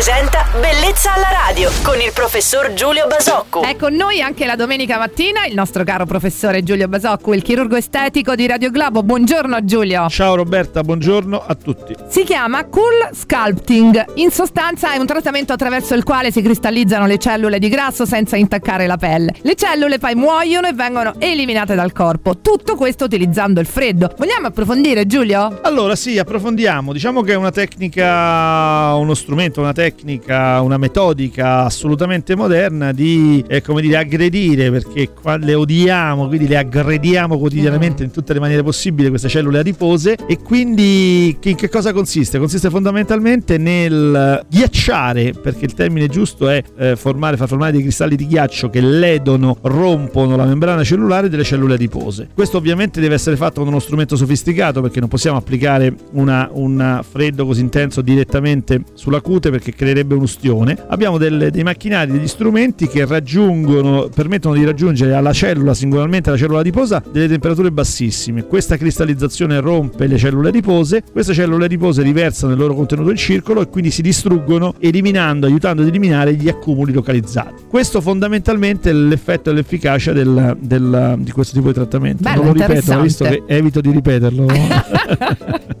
presenta Bellezza alla radio con il professor Giulio Basocco. È con noi anche la domenica mattina il nostro caro professore Giulio Basocco, il chirurgo estetico di Radio Globo. Buongiorno Giulio. Ciao Roberta, buongiorno a tutti. Si chiama Cool Sculpting. In sostanza è un trattamento attraverso il quale si cristallizzano le cellule di grasso senza intaccare la pelle. Le cellule poi muoiono e vengono eliminate dal corpo. Tutto questo utilizzando il freddo. Vogliamo approfondire Giulio? Allora sì, approfondiamo. Diciamo che è una tecnica, uno strumento, una tecnica, una metodica assolutamente moderna di, eh, come dire, aggredire, perché le odiamo, quindi le aggrediamo quotidianamente in tutte le maniere possibili queste cellule adipose e quindi in che cosa consiste? Consiste fondamentalmente nel ghiacciare, perché il termine giusto è eh, formare, far formare dei cristalli di ghiaccio che ledono, rompono la membrana cellulare delle cellule adipose. Questo ovviamente deve essere fatto con uno strumento sofisticato perché non possiamo applicare un freddo così intenso direttamente sulla cute perché creerebbe un'ustione. Abbiamo delle, dei macchinari, degli strumenti che raggiungono, permettono di raggiungere alla cellula, singolarmente alla cellula adiposa, delle temperature bassissime. Questa cristallizzazione rompe le cellule adipose, queste cellule adipose riversano il loro contenuto in circolo e quindi si distruggono eliminando, aiutando ad eliminare gli accumuli localizzati. Questo fondamentalmente è l'effetto e l'efficacia del, del, di questo tipo di trattamento. Bello, non lo ripeto, visto che evito di ripeterlo.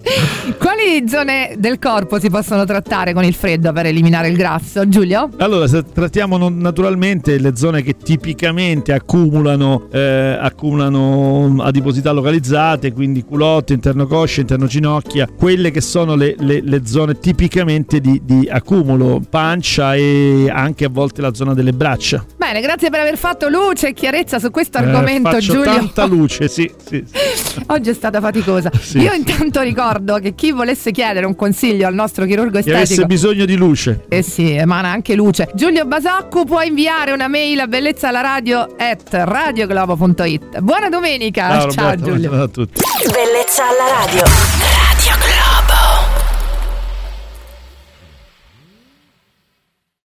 Quali zone del corpo si possono trattare con il freddo per eliminare il grasso? Giulio? Allora, trattiamo naturalmente le zone che tipicamente accumulano, eh, accumulano adiposità localizzate, quindi culotte, interno coscia, interno ginocchia, quelle che sono le, le- le zone tipicamente di, di accumulo, pancia e anche a volte la zona delle braccia. Bene, grazie per aver fatto luce e chiarezza su questo Eh, argomento, faccio Giulio. tanta luce, sì, sì. Oggi è stata faticosa. Sì. Io intanto ricordo che chi volesse chiedere un consiglio al nostro chirurgo Chi avesse estetico bisogno di luce. Eh sì, emana anche luce. Giulio Basacco può inviare una mail a bellezza alla radio at radioglobo.it. Buona domenica. Ciao, Ciao Roberta, Giulio. buongiorno a tutti. Bellezza alla radio.